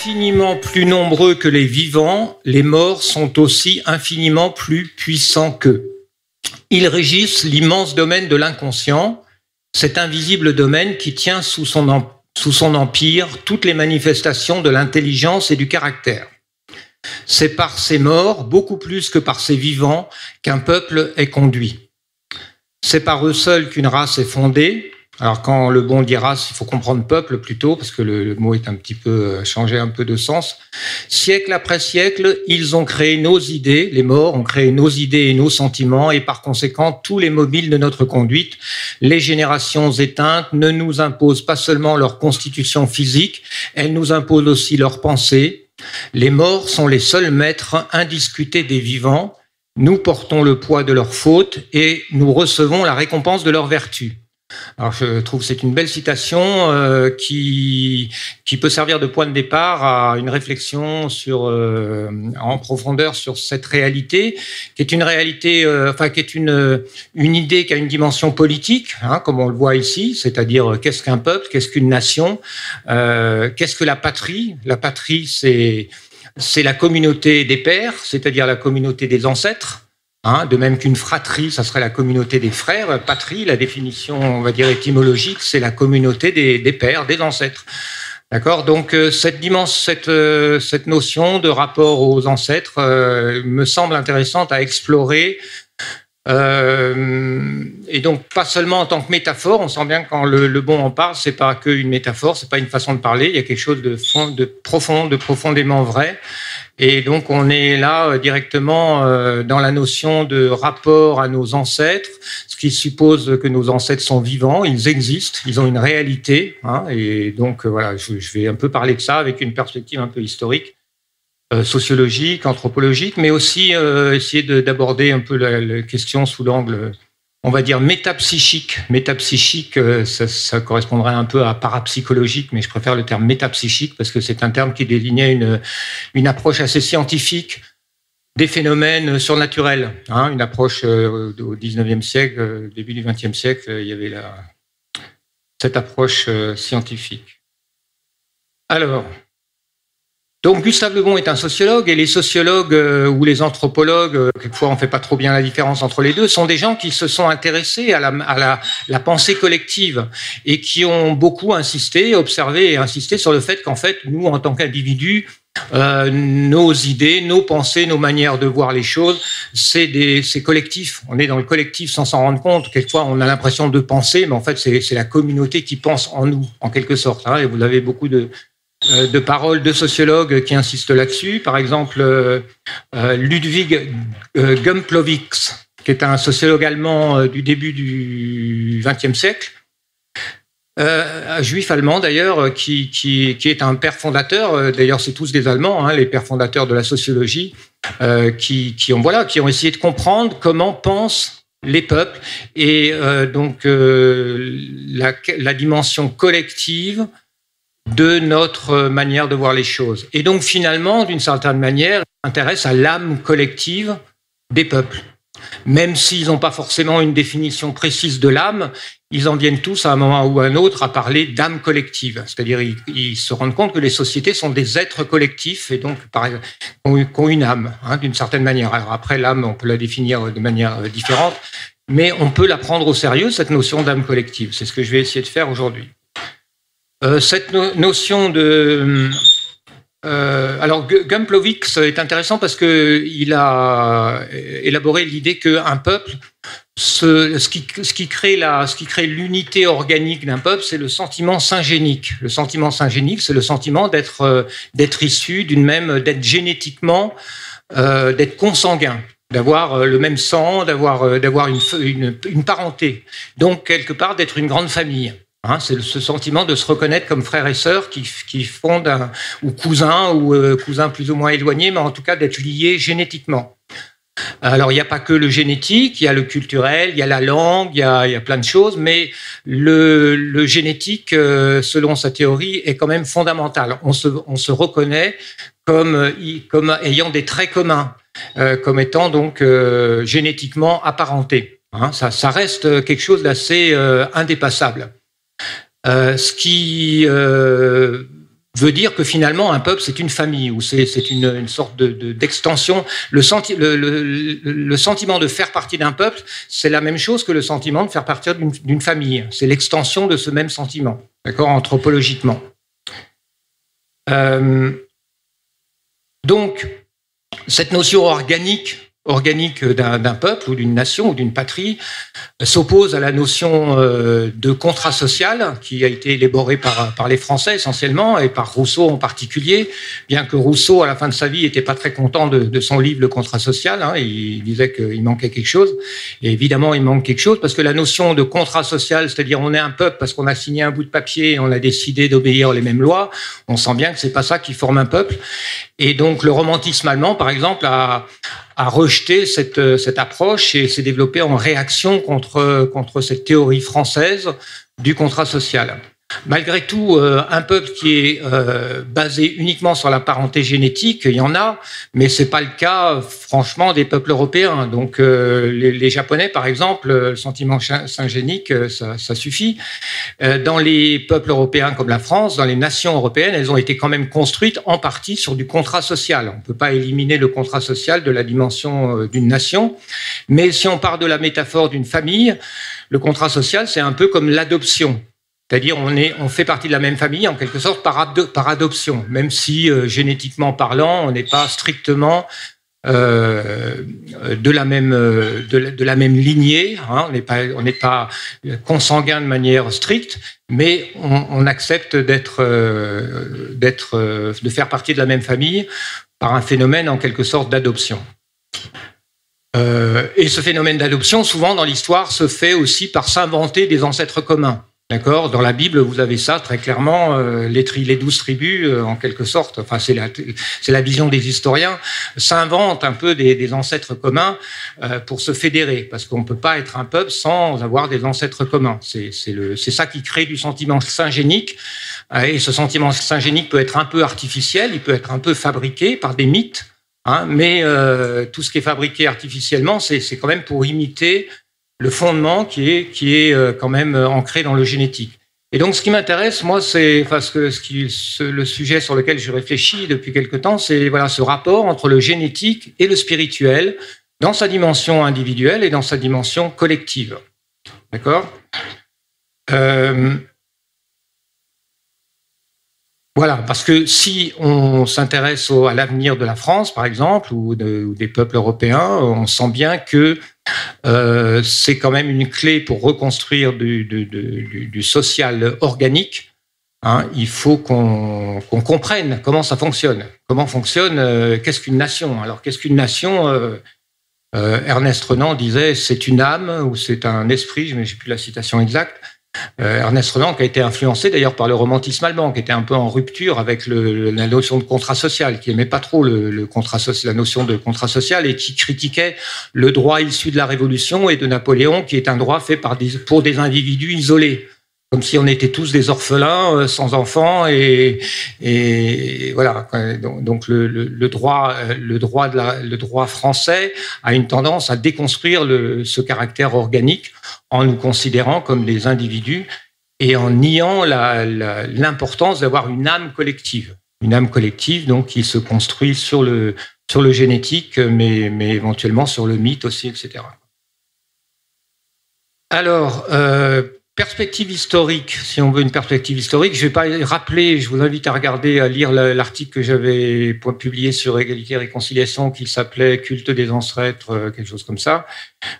infiniment plus nombreux que les vivants, les morts sont aussi infiniment plus puissants qu'eux. Ils régissent l'immense domaine de l'inconscient, cet invisible domaine qui tient sous son, empire toutes les manifestations de l'intelligence et du caractère. C'est par ses morts, beaucoup plus que par ses vivants, qu'un peuple est conduit. C'est par eux seuls qu'une race est fondée. Alors quand le bon dit race, il faut comprendre peuple plutôt, parce que le, mot est un petit peu euh, changé un peu de sens. Siècle après siècle, ils ont créé nos idées, les morts ont créé nos idées et nos sentiments, et par conséquent, tous les mobiles de notre conduite, les générations éteintes ne nous imposent pas seulement leur constitution physique, elles nous imposent aussi leur pensée. Les morts sont les seuls maîtres indiscutés des vivants, nous portons le poids de leurs fautes et nous recevons la récompense de leurs vertus. Alors je trouve que c'est une belle citation euh, qui qui peut servir de point de départ à une réflexion sur euh, en profondeur sur cette réalité qui est une réalité euh, enfin qui est une une idée qui a une dimension politique hein, comme on le voit ici c'est-à-dire qu'est-ce qu'un peuple qu'est-ce qu'une nation qu'est-ce que la patrie? La patrie c'est c'est la communauté des pères, c'est-à-dire la communauté des ancêtres. Hein, de même qu'une fratrie, ça serait la communauté des frères. Patrie, la définition, on va dire étymologique, c'est la communauté des, pères, des ancêtres. D'accord? Donc euh, cette dimension, cette, euh, cette notion de rapport aux ancêtres euh, me semble intéressante à explorer et donc pas seulement en tant que métaphore, on sent bien quand le, bon en parle, c'est pas qu'une métaphore, c'est pas une façon de parler, il y a quelque chose de profond, de profondément vrai. Et donc on est là euh, directement euh, dans la notion de rapport à nos ancêtres, ce qui suppose que nos ancêtres sont vivants, ils existent, ils ont une réalité. Hein, et donc voilà, je, vais un peu parler de ça avec une perspective un peu historique. Euh, sociologique, anthropologique, mais aussi euh, essayer d'aborder un peu la, question sous l'angle, on va dire, métapsychique. Métapsychique, euh, ça, correspondrait un peu à parapsychologique, mais je préfère le terme métapsychique parce que c'est un terme qui délignait une, approche assez scientifique des phénomènes surnaturels. Hein, une approche au 19e siècle, début du 20e siècle, il y avait cette approche scientifique. Alors, donc Gustave Le Bon est un sociologue et les sociologues euh, ou les anthropologues, euh, quelquefois on fait pas trop bien la différence entre les deux, sont des gens qui se sont intéressés à la, à la, la pensée collective et qui ont beaucoup insisté, observé et insisté sur le fait qu'en fait nous en tant qu'individus euh, nos idées, nos pensées, nos manières de voir les choses, c'est collectif. On est dans le collectif sans s'en rendre compte. Quelquefois, on a l'impression de penser, mais en fait, c'est, la communauté qui pense en nous, en quelque sorte. Hein, et vous avez beaucoup de, de paroles de sociologues qui insistent là-dessus. Par exemple, euh, euh, Ludwig Gumplovix, qui est un sociologue allemand du début du XXe siècle, un juif allemand d'ailleurs, qui, qui, est un père fondateur. D'ailleurs, c'est tous des Allemands, hein, les pères fondateurs de la sociologie, qui, qui, ont voilà, qui ont essayé de comprendre comment pensent les peuples et donc la, dimension collective de notre manière de voir les choses. Et donc finalement, d'une certaine manière, il s'intéresse à l'âme collective des peuples. Même s'ils n'ont pas forcément une définition précise de l'âme, ils en viennent tous à un moment ou à un autre à parler d'âme collective. C'est-à-dire ils, se rendent compte que les sociétés sont des êtres collectifs et donc qui ont une âme, hein, d'une certaine manière. Alors après, l'âme, on peut la définir de manière différente, mais on peut la prendre au sérieux, cette notion d'âme collective. C'est ce que je vais essayer de faire aujourd'hui. Euh, cette notion de euh, alors Gumplovix est intéressant parce que il a élaboré l'idée qu'un peuple, ce, ce, qui, ce, qui, crée l'unité organique d'un peuple, c'est le sentiment syngénique. Le sentiment syngénique, c'est le sentiment d'être euh, issu d'une même, d'être génétiquement, euh, d'être consanguin d'avoir le même sang, d'avoir une, une parenté, donc quelque part d'être une grande famille. Hein, c'est ce sentiment de se reconnaître comme frères et sœurs qui, qui fondent un, ou cousins ou euh, cousins plus ou moins éloignés, mais en tout cas d'être liés génétiquement. Alors il n'y a pas que le génétique, il y a le culturel, il y a la langue, il y a, plein de choses, mais le, génétique, euh, selon sa théorie, est quand même fondamental. On se, on se reconnaît comme, comme ayant des traits communs, euh, comme étant donc génétiquement apparentés. Hein, ça, reste quelque chose d'assez indépassable. Euh, ce qui euh, veut dire que finalement un peuple c'est une famille ou c'est une, sorte d'extension. De, le, sentiment de faire partie d'un peuple, c'est la même chose que le sentiment de faire partie d'une famille. C'est l'extension de ce même sentiment, d'accord, anthropologiquement. Euh, donc, cette notion organique organique d'un peuple ou d'une nation ou d'une patrie s'oppose à la notion euh, de contrat social qui a été élaborée par, par les Français essentiellement et par Rousseau en particulier, bien que Rousseau, à la fin de sa vie, n'était pas très content de, son livre Le contrat social. Hein, il disait qu'il manquait quelque chose. Évidemment, il manque quelque chose parce que la notion de contrat social, c'est-à-dire on est un peuple parce qu'on a signé un bout de papier et on a décidé d'obéir les mêmes lois, on sent bien que c'est pas ça qui forme un peuple. Et donc le romantisme allemand, par exemple, a, a rejeté cette, euh, cette approche et s'est développé en réaction contre, contre cette théorie française du contrat social. Malgré tout, euh, un peuple qui est euh, basé uniquement sur la parenté génétique, il y en a, mais c'est pas le cas, franchement, des peuples européens. Donc, euh, les, Japonais, par exemple, le sentiment syngénique, ça, ça suffit. dans les peuples européens comme la France, dans les nations européennes, elles ont été quand même construites en partie sur du contrat social. On ne peut pas éliminer le contrat social de la dimension d'une nation, mais si on part de la métaphore d'une famille, le contrat social, c'est un peu comme l'adoption. C'est-à-dire on, fait partie de la même famille en quelque sorte par, adoption, même si euh, génétiquement parlant, on n'est pas strictement euh, de, la même, euh, de, la, même lignée, hein, on n'est pas, consanguin de manière stricte, mais on, accepte de faire partie de la même famille par un phénomène en quelque sorte d'adoption. et ce phénomène d'adoption, souvent dans l'histoire, se fait aussi par s'inventer des ancêtres communs. D'accord. Dans la Bible, vous avez ça très clairement, euh, les, douze tribus, euh, en quelque sorte, enfin c'est la, la vision des historiens, s'inventent un peu des, des ancêtres communs euh, pour se fédérer, parce qu'on ne peut pas être un peuple sans avoir des ancêtres communs. C'est ça qui crée du sentiment syngénique, euh, et ce sentiment syngénique peut être un peu artificiel, il peut être un peu fabriqué par des mythes, hein, mais euh, tout ce qui est fabriqué artificiellement, c'est, c'est quand même pour imiter le fondement qui est, qui est euh, quand même euh, ancré dans le génétique. Et donc, ce qui m'intéresse, moi, c'est que ce qui, ce, le sujet sur lequel je réfléchis depuis quelque temps, c'est voilà ce rapport entre le génétique et le spirituel dans sa dimension individuelle et dans sa dimension collective. D'accord? Euh, Voilà, parce que si on s'intéresse à l'avenir de la France, par exemple, ou, de, ou, des peuples européens, on sent bien que euh, c'est quand même une clé pour reconstruire du, social organique. Hein, il faut qu'on qu comprenne comment ça fonctionne. Comment fonctionne, euh, qu'est-ce qu'une nation? Alors, qu'est-ce qu'une nation euh Ernest Renan disait c'est une âme ou c'est un esprit, je n'ai plus la citation exacte. Euh, Ernest Renan qui a été influencé d'ailleurs par le romantisme allemand, qui était un peu en rupture avec le, la notion de contrat social, qui aimait pas trop le, le contrat la notion de contrat social et qui critiquait le droit issu de la Révolution et de Napoléon, qui est un droit fait pour des individus isolés comme si on était tous des orphelins euh, sans enfants et, voilà. Donc, le, droit la, le droit français a une tendance à déconstruire ce caractère organique en nous considérant comme des individus et en niant l'importance d'avoir une âme collective. Une âme collective donc qui se construit sur le sur le génétique mais mais éventuellement sur le mythe aussi etc alors euh, perspective historique, si on veut une perspective historique, je vais pas rappeler, je vous invite à regarder, à lire l'article que j'avais publié sur égalité et réconciliation qui s'appelait Culte des ancêtres, euh, quelque chose comme ça.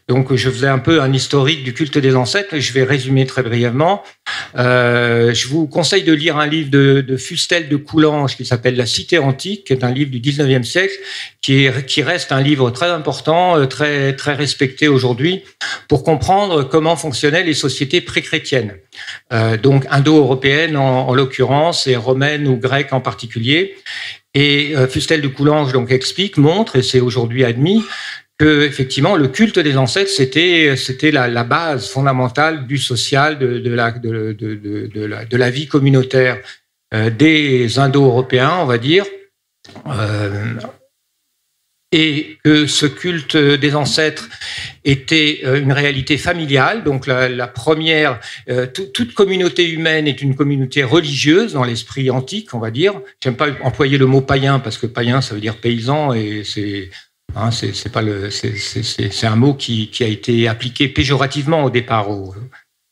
Donc, je faisais un peu un historique du culte des ancêtres et je vais résumer très brièvement. Euh, je vous conseille de lire un livre de, de Fustel de Coulanges qui s'appelle La Cité antique, qui est un livre du 19e siècle, qui, est, qui reste un livre très important, euh, très, très respecté aujourd'hui, pour comprendre comment fonctionnaient les sociétés pré-chrétiennes. Euh, donc indo-européennes en, en l'occurrence et romaines ou grecques en particulier. Et Fustel de Coulanges donc explique, montre, et c'est aujourd'hui admis, que effectivement le culte des ancêtres c'était c'était la, base fondamentale du social de, la, de, la, vie communautaire euh, des Indo-Européens, on va dire. Euh, et que ce culte des ancêtres était euh, une réalité familiale. Donc la, première, toute communauté humaine est une communauté religieuse dans l'esprit antique, on va dire. J'aime pas employer le mot païen parce que païen ça veut dire paysan et c'est hein, c'est pas le un mot qui, a été appliqué péjorativement au départ au,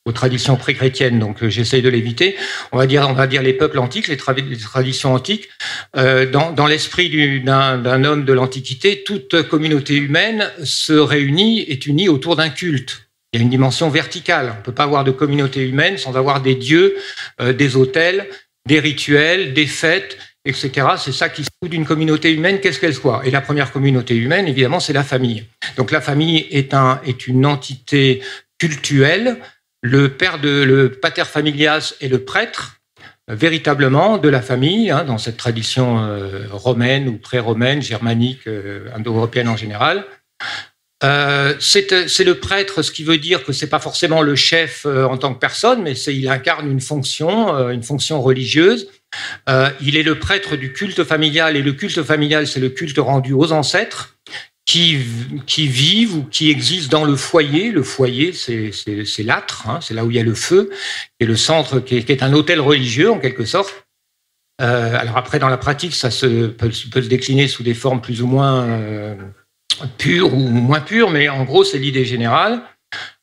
aux traditions pré-chrétiennes, donc euh, j'essaye de l'éviter. On va dire, les peuples antiques, les, traditions antiques. Euh, dans, dans l'esprit d'un homme de l'Antiquité, toute communauté humaine se réunit, est unie autour d'un culte. Il y a une dimension verticale. On ne peut pas avoir de communauté humaine sans avoir des dieux, euh, des autels, des rituels, des fêtes, etc. C'est ça qui se fout d'une communauté humaine, qu'est-ce qu'elle soit. Et la première communauté humaine, évidemment, c'est la famille. Donc la famille est, un, est une entité cultuelle le père de le pater familias est le prêtre véritablement de la famille, hein, dans cette tradition euh, romaine ou pré-romaine, germanique, euh, indo-européenne en général. Euh, c'est le prêtre, ce qui veut dire que c'est pas forcément le chef en tant que personne, mais il incarne une fonction, une fonction religieuse. Il est le prêtre du culte familial et le culte familial, c'est le culte rendu aux ancêtres qui, qui vivent ou qui existent dans le foyer. Le foyer, c'est l'âtre, hein, c'est là où il y a le feu, et le centre qui est, un hôtel religieux en quelque sorte. Euh, alors après, dans la pratique, ça se, peut, se décliner sous des formes plus ou moins euh, pures ou moins pures, mais en gros, c'est l'idée générale.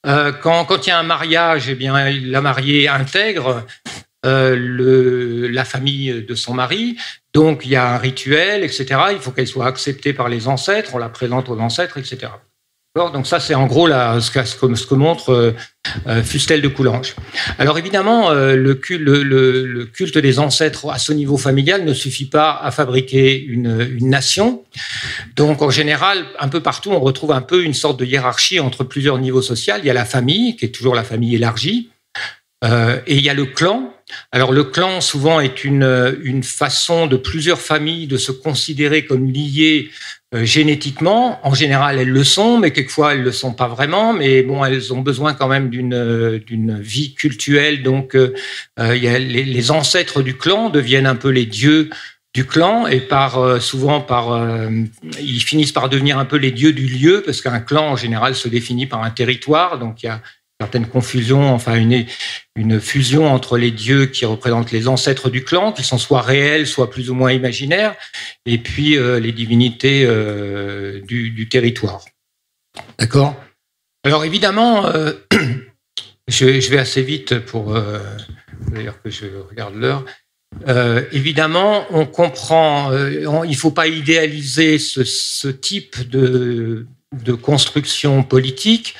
Euh, quand, quand il y a un mariage, eh bien, la mariée intègre euh, la famille de son mari. Donc il y a un rituel, etc. Il faut qu'elle soit acceptée par les ancêtres, on la présente aux ancêtres, etc. Donc ça, c'est en gros ce, que, montre euh, euh, Fustel de Coulanges. Alors évidemment, euh, le, culte, des ancêtres à ce niveau familial ne suffit pas à fabriquer une, nation. Donc en général, un peu partout, on retrouve un peu une sorte de hiérarchie entre plusieurs niveaux sociaux. Il y a la famille, qui est toujours la famille élargie, et il y a le clan. Alors le clan souvent est une, une façon de plusieurs familles de se considérer comme liées euh, génétiquement. En général, elles le sont, mais quelquefois elles le sont pas vraiment. Mais bon, elles ont besoin quand même d'une d'une vie cultuelle. Donc, euh, les, les, ancêtres du clan deviennent un peu les dieux du clan et par souvent par ils finissent par devenir un peu les dieux du lieu parce qu'un clan en général se définit par un territoire. Donc il y a certaines confusions, enfin une, une fusion entre les dieux qui représentent les ancêtres du clan, qui sont soit réels, soit plus ou moins imaginaires, et puis euh, les divinités euh, du, du, territoire. D'accord? Alors évidemment, euh, je, vais assez vite pour d'ailleurs que je regarde l'heure. évidemment, on comprend, il ne faut pas idéaliser ce, ce type de, de construction politique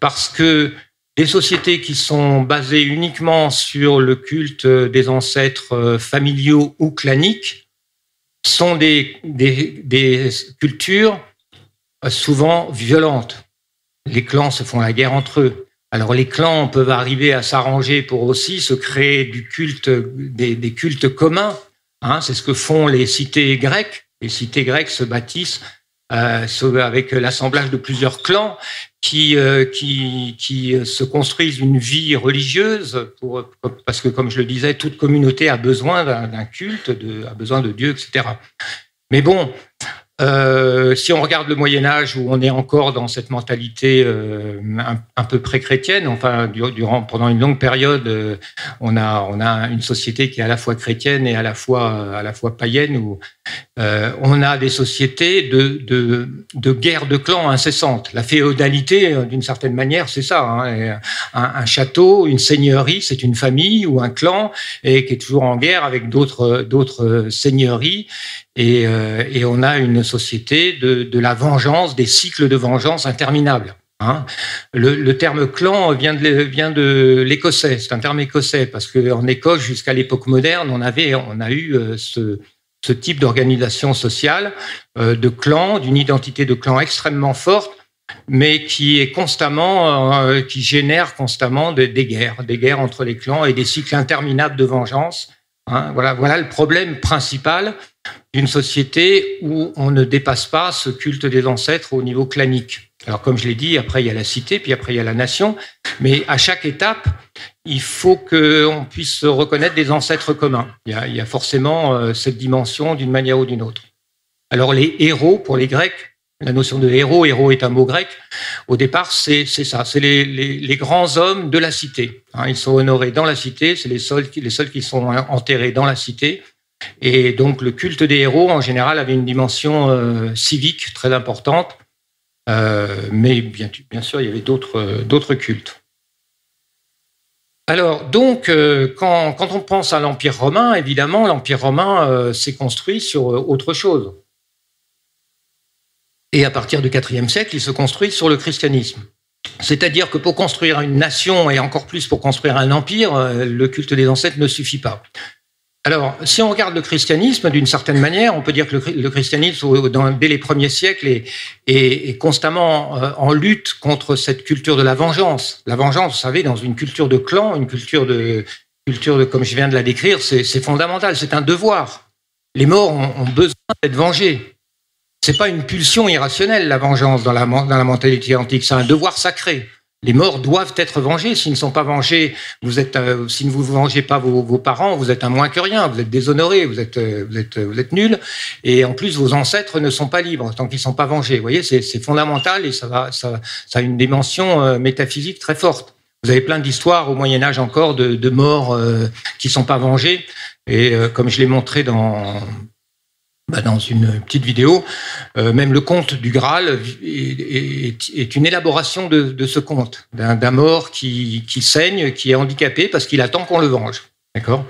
parce que des sociétés qui sont basées uniquement sur le culte des ancêtres euh, familiaux ou claniques sont des, cultures euh, souvent violentes. Les clans se font la guerre entre eux. Alors les clans peuvent arriver à s'arranger pour aussi se créer du culte, des, des cultes communs. Hein, c'est ce que font les cités grecques. Les cités grecques se bâtissent euh, avec l'assemblage de plusieurs clans qui, euh, qui, qui, se construisent une vie religieuse, parce que, comme je le disais, toute communauté a besoin d'un culte, a besoin de Dieu, etc. Mais bon, euh, si on regarde le Moyen Âge où on est encore dans cette mentalité euh, un, peu pré-chrétienne, enfin durant pendant une longue période, euh, on a on a une société qui est à la fois chrétienne et à la fois à la fois païenne où euh, on a des sociétés de, de, de guerre de clans incessantes. La féodalité, euh, d'une certaine manière, c'est ça. Hein, un, château, une seigneurie, c'est une famille ou un clan et qui est toujours en guerre avec d'autres d'autres seigneuries et, euh, on a une société de, de, la vengeance, des cycles de vengeance interminables. Hein. Le, le, terme clan vient de, l'écossais, c'est un terme écossais, parce qu'en Écosse, jusqu'à l'époque moderne, on, avait, on a eu euh, ce, ce type d'organisation sociale, euh, de clan, d'une identité de clan extrêmement forte, mais qui est constamment, euh, qui génère constamment des, des, guerres, des guerres entre les clans et des cycles interminables de vengeance. Hein. Voilà, voilà le problème principal d'une société où on ne dépasse pas ce culte des ancêtres au niveau clanique. Alors comme je l'ai dit, après il y a la cité, puis après il y a la nation, mais à chaque étape, il faut qu'on puisse reconnaître des ancêtres communs. Il y a, forcément euh, cette dimension d'une manière ou d'une autre. Alors les héros pour les Grecs, La notion de héros, héros est un mot grec. Au départ, c'est ça, c'est les, grands hommes de la cité. Hein, ils sont honorés dans la cité, c'est les seuls, les seuls qui sont enterrés dans la cité. Et donc le culte des héros, en général, avait une dimension euh, civique très importante. Euh, mais bien, sûr, il y avait d'autres cultes. Alors, donc, euh, quand, on pense à l'Empire romain, évidemment, l'Empire romain euh, s'est construit sur euh, autre chose. Et à partir du IVe siècle, il se construit sur le christianisme. C'est-à-dire que pour construire une nation et encore plus pour construire un empire, le culte des ancêtres ne suffit pas. Alors, si on regarde le christianisme, d'une certaine manière, on peut dire que le, christianisme, dès les premiers siècles, est, constamment euh, en lutte contre cette culture de la vengeance. La vengeance, vous savez, dans une culture de clan, une culture de, culture de, comme je viens de la décrire, c'est fondamental, c'est un devoir. Les morts ont, besoin d'être vengés. C'est pas une pulsion irrationnelle, la vengeance, dans la, dans la mentalité antique, c'est un devoir sacré. Les morts doivent être vengés. S'ils ne sont pas vengés, vous êtes, euh, si vous ne vengez pas vos, parents, vous êtes un moins que rien. Vous êtes déshonoré, vous êtes, euh, vous êtes, vous êtes nul. Et en plus, vos ancêtres ne sont pas libres tant qu'ils ne sont pas vengés. Vous voyez, c'est fondamental et ça, va, ça, ça a une dimension euh, métaphysique très forte. Vous avez plein d'histoires au Moyen Âge encore de, de morts qui sont pas vengés. Et comme je l'ai montré dans dans une petite vidéo, euh, même le conte du Graal est, une élaboration de, ce conte, d'un mort qui, saigne, qui est handicapé parce qu'il attend qu'on le venge. D'accord?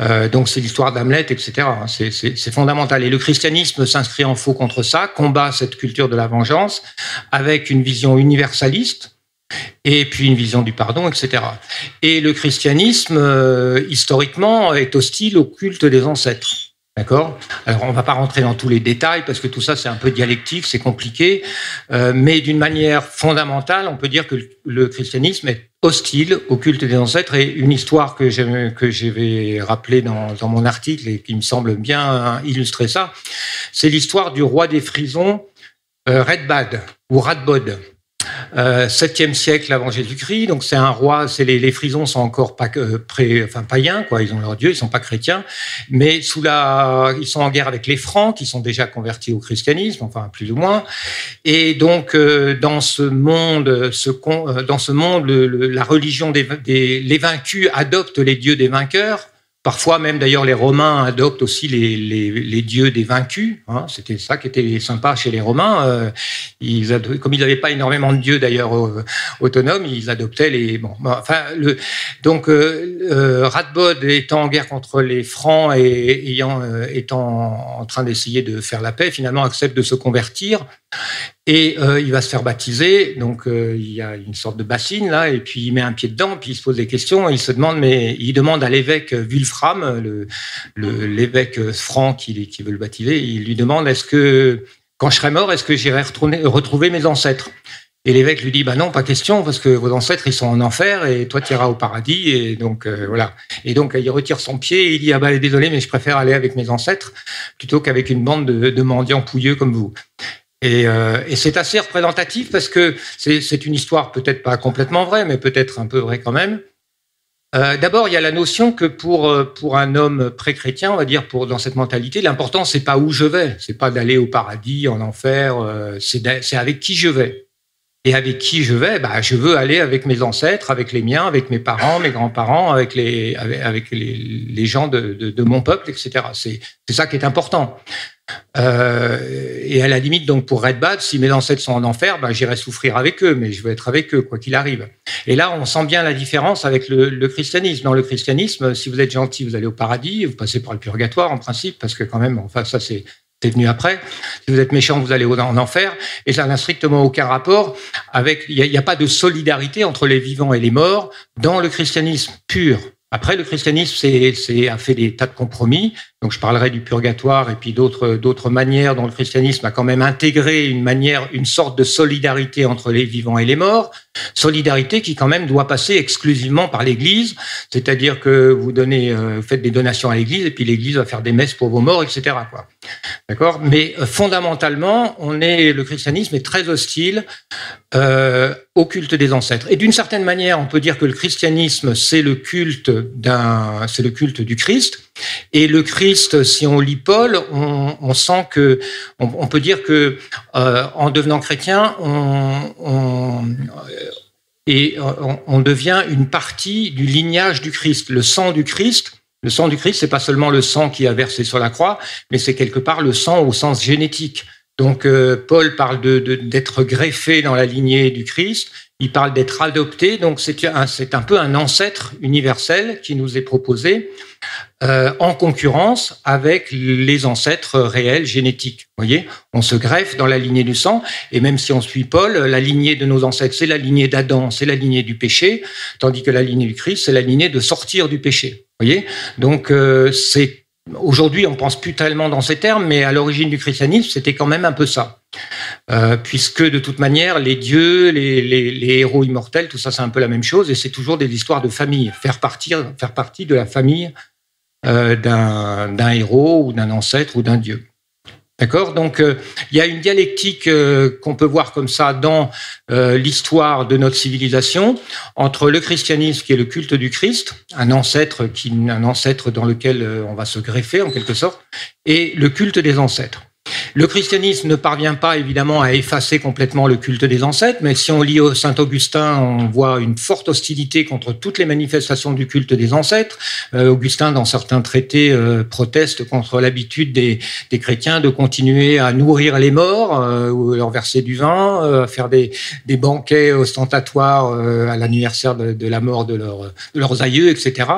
Euh, Donc c'est l'histoire d'Hamlet, etc. C'est fondamental. Et le christianisme s'inscrit en faux contre ça, combat cette culture de la vengeance avec une vision universaliste et puis une vision du pardon, etc. Et le christianisme, euh, historiquement, est hostile au culte des ancêtres. D'accord? Alors, on ne va pas rentrer dans tous les détails parce que tout ça, c'est un peu dialectique, c'est compliqué. Euh, mais d'une manière fondamentale, on peut dire que le christianisme est hostile au culte des ancêtres. Et une histoire que je, vais rappeler dans, mon article et qui me semble bien illustrer ça, c'est l'histoire du roi des frisons, euh, Redbad ou Radbod. 7e euh, siècle avant Jésus-Christ. Donc c'est un roi. C'est les, les, Frisons sont encore pas pré, enfin païens quoi. Ils ont leur dieu, ils sont pas chrétiens, mais sous la, ils sont en guerre avec les Francs qui sont déjà convertis au christianisme, enfin plus ou moins. Et donc euh, dans ce monde, ce, euh, dans ce monde, la religion des, des les vaincus adopte les dieux des vainqueurs. Parfois même d'ailleurs les Romains adoptent aussi les, dieux des vaincus. Hein. C'était ça qui était sympa chez les Romains. Euh, ils comme ils n'avaient pas énormément de dieux d'ailleurs autonomes, ils adoptaient les. Bon, enfin, donc euh, euh, Radbod étant en guerre contre les Francs et ayant euh, étant en train d'essayer de faire la paix, finalement accepte de se convertir et euh, il va se faire baptiser, donc euh, il y a une sorte de bassine là, et puis il met un pied dedans, puis il se pose des questions, il se demande, mais il demande à l'évêque Wulfram, le, l'évêque franc qui, veut le baptiser, il lui demande, est-ce que quand je serai mort, est-ce que j'irai retrouver mes ancêtres? Et l'évêque lui dit, bah non, pas question, parce que vos ancêtres ils sont en enfer, et toi tu iras au paradis, et donc euh, voilà. Et donc il retire son pied, et il dit, ah bah désolé, mais je préfère aller avec mes ancêtres plutôt qu'avec une bande de, de mendiants pouilleux comme vous. Et, euh, et c'est assez représentatif parce que c'est une histoire peut-être pas complètement vraie, mais peut-être un peu vraie quand même. Euh, D'abord, il y a la notion que pour euh, pour un homme pré-chrétien, on va dire, pour dans cette mentalité, l'important c'est pas où je vais, c'est pas d'aller au paradis, en enfer, c'est avec qui je vais. Et avec qui je vais bah, Je veux aller avec mes ancêtres, avec les miens, avec mes parents, mes grands-parents, avec les, avec, les, gens de, de, de, mon peuple, etc. C'est ça qui est important. Euh, et à la limite, donc pour Red Bad, si mes ancêtres sont en enfer, ben, j'irai souffrir avec eux, mais je veux être avec eux, quoi qu'il arrive. Et là, on sent bien la différence avec le, christianisme. Dans le christianisme, si vous êtes gentil, vous allez au paradis, vous passez par le purgatoire en principe, parce que quand même, enfin, ça c'est venu après. Si vous êtes méchant, vous allez en enfer. Et ça n'a strictement aucun rapport avec. Il n'y a, pas de solidarité entre les vivants et les morts dans le christianisme pur. Après, le christianisme c'est, a fait des tas de compromis. Donc, je parlerai du purgatoire et puis d'autres, d'autres manières dont le christianisme a quand même intégré une manière, une sorte de solidarité entre les vivants et les morts. Solidarité qui quand même doit passer exclusivement par l'Église, c'est-à-dire que vous donnez, euh, faites des donations à l'Église et puis l'Église va faire des messes pour vos morts, etc. D'accord? Mais euh, fondamentalement, on est, le christianisme est très hostile euh, au culte des ancêtres. Et d'une certaine manière, on peut dire que le christianisme, c'est le culte d'un, c'est le culte du Christ. Et le Christ, si on lit Paul, on, sent que, on, peut dire que euh, en devenant chrétien, on, et on, devient une partie du lignage du Christ, le sang du Christ. Le sang du Christ, c'est pas seulement le sang qui a versé sur la croix, mais c'est quelque part le sang au sens génétique. Donc euh, Paul parle d'être greffé dans la lignée du Christ, il parle d'être adopté, donc c'est un, peu un ancêtre universel qui nous est proposé euh, en concurrence avec les ancêtres réels génétiques. Vous voyez, on se greffe dans la lignée du sang, et même si on suit Paul, la lignée de nos ancêtres, c'est la lignée d'Adam, c'est la lignée du péché, tandis que la lignée du Christ, c'est la lignée de sortir du péché. Vous voyez, donc euh, c'est Aujourd'hui, on pense plus tellement dans ces termes, mais à l'origine du christianisme, c'était quand même un peu ça. Euh, puisque de toute manière, les dieux, les, héros immortels, tout ça, c'est un peu la même chose, et c'est toujours des histoires de famille, faire, partir, faire partie de la famille euh, d'un héros ou d'un ancêtre ou d'un dieu. D'accord Donc, euh, il y a une dialectique euh, qu'on peut voir comme ça dans euh, l'histoire de notre civilisation entre le christianisme, qui est le culte du Christ, un ancêtre, qui, un ancêtre dans lequel on va se greffer en quelque sorte, et le culte des ancêtres. Le christianisme ne parvient pas évidemment à effacer complètement le culte des ancêtres, mais si on lit Saint Augustin, on voit une forte hostilité contre toutes les manifestations du culte des ancêtres. Euh, Augustin, dans certains traités, euh, proteste contre l'habitude des, chrétiens de continuer à nourrir les morts, euh, ou leur verser du vin, à faire des, banquets ostentatoires à l'anniversaire de, la mort de, de leurs aïeux, etc.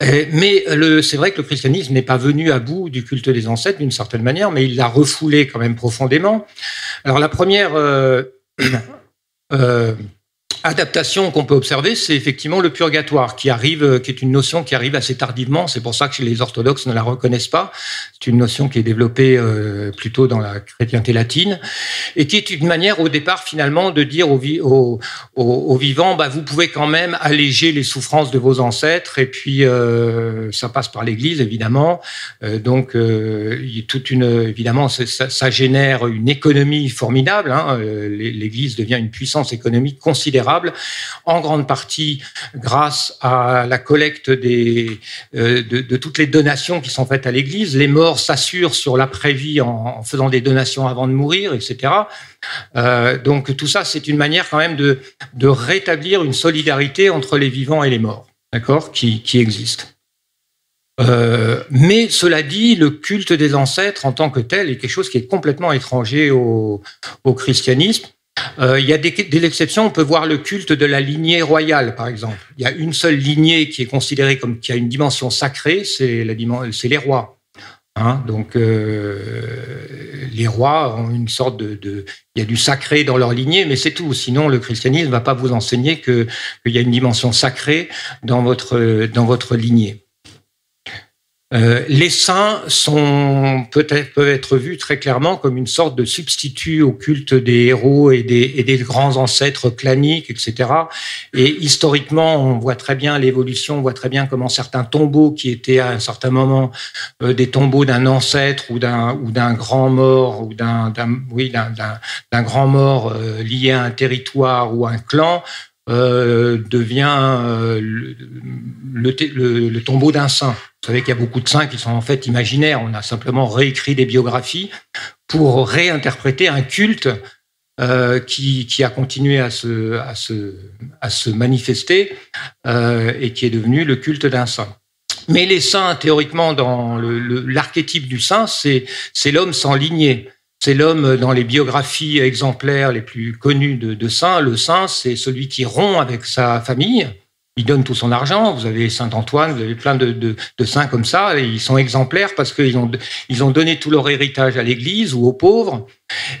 mais c'est vrai que le christianisme n'est pas venu à bout du culte des ancêtres d'une certaine manière, mais il refoulé quand même profondément. Alors la première euh, euh, adaptation qu'on peut observer, c'est effectivement le purgatoire, qui arrive, euh, qui est une notion qui arrive assez tardivement. C'est pour ça que les orthodoxes ne la reconnaissent pas. C'est une notion qui est développée euh, plutôt dans la chrétienté latine et qui est une manière, au départ, finalement, de dire aux, vivants, bah, vous pouvez quand même alléger les souffrances de vos ancêtres. Et puis, euh, ça passe par l'Église, évidemment. donc, il toute une, évidemment, ça, génère une économie formidable. Hein. L'Église devient une puissance économique considérable en grande partie grâce à la collecte euh, de, toutes les donations qui sont faites à l'Église. Les morts s'assurent sur l'après-vie en, faisant des donations avant de mourir, etc. Euh, donc tout ça, c'est une manière quand même de, rétablir une solidarité entre les vivants et les morts, d'accord, qui, existe. Euh, mais cela dit, le culte des ancêtres en tant que tel est quelque chose qui est complètement étranger au, christianisme. Euh, il y a des, exceptions. On peut voir le culte de la lignée royale, par exemple. Il y a une seule lignée qui est considérée comme qui a une dimension sacrée, c'est les rois. Hein. donc euh, les rois ont une sorte de, il y a du sacré dans leur lignée, mais c'est tout. Sinon, le christianisme ne va pas vous enseigner qu'il y a une dimension sacrée dans votre dans votre lignée. Euh, les saints sont peut-être peuvent être vus très clairement comme une sorte de substitut au culte des héros et des, grands ancêtres claniques, etc. Et historiquement, on voit très bien l'évolution, on voit très bien comment certains tombeaux qui étaient à un certain moment euh, des tombeaux d'un ancêtre ou d'un grand mort ou d'un grand mort euh, lié à un territoire ou un clan devient le, le, tombeau d'un saint. Vous savez qu'il y a beaucoup de saints qui sont en fait imaginaires. On a simplement réécrit des biographies pour réinterpréter un culte euh, qui, a continué à se, à se, manifester euh, et qui est devenu le culte d'un saint. Mais les saints, théoriquement, dans l'archétype du saint, c'est l'homme sans lignée. C'est l'homme dans les biographies exemplaires les plus connues de, saints. Le saint, c'est celui qui rompt avec sa famille, il donne tout son argent. Vous avez Saint Antoine, vous avez plein de, saints comme ça, et ils sont exemplaires parce qu'ils ont, ils ont donné tout leur héritage à l'Église ou aux pauvres.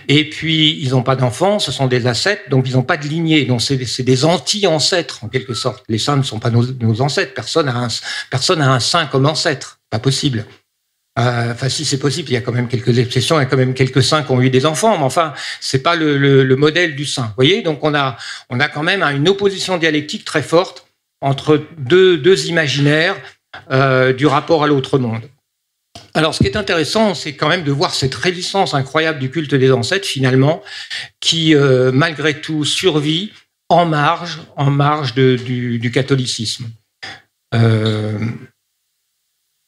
Et puis, ils n'ont pas d'enfants, ce sont des ascètes, donc ils n'ont pas de lignée. Donc, c'est des anti-ancêtres, en quelque sorte. Les saints ne sont pas nos, ancêtres. Personne n'a un saint comme ancêtre. Pas possible. Euh, enfin, si c'est possible, il y a quand même quelques exceptions, il y a quand même quelques saints qui ont eu des enfants, mais enfin, c'est pas le, le, modèle du saint. Vous voyez, donc on a, on a quand même une opposition dialectique très forte entre deux, deux imaginaires euh, du rapport à l'autre monde. Alors, ce qui est intéressant, c'est quand même de voir cette résistance incroyable du culte des ancêtres, finalement, qui, euh, malgré tout, survit en marge, en marge de, du, du, catholicisme. Euh,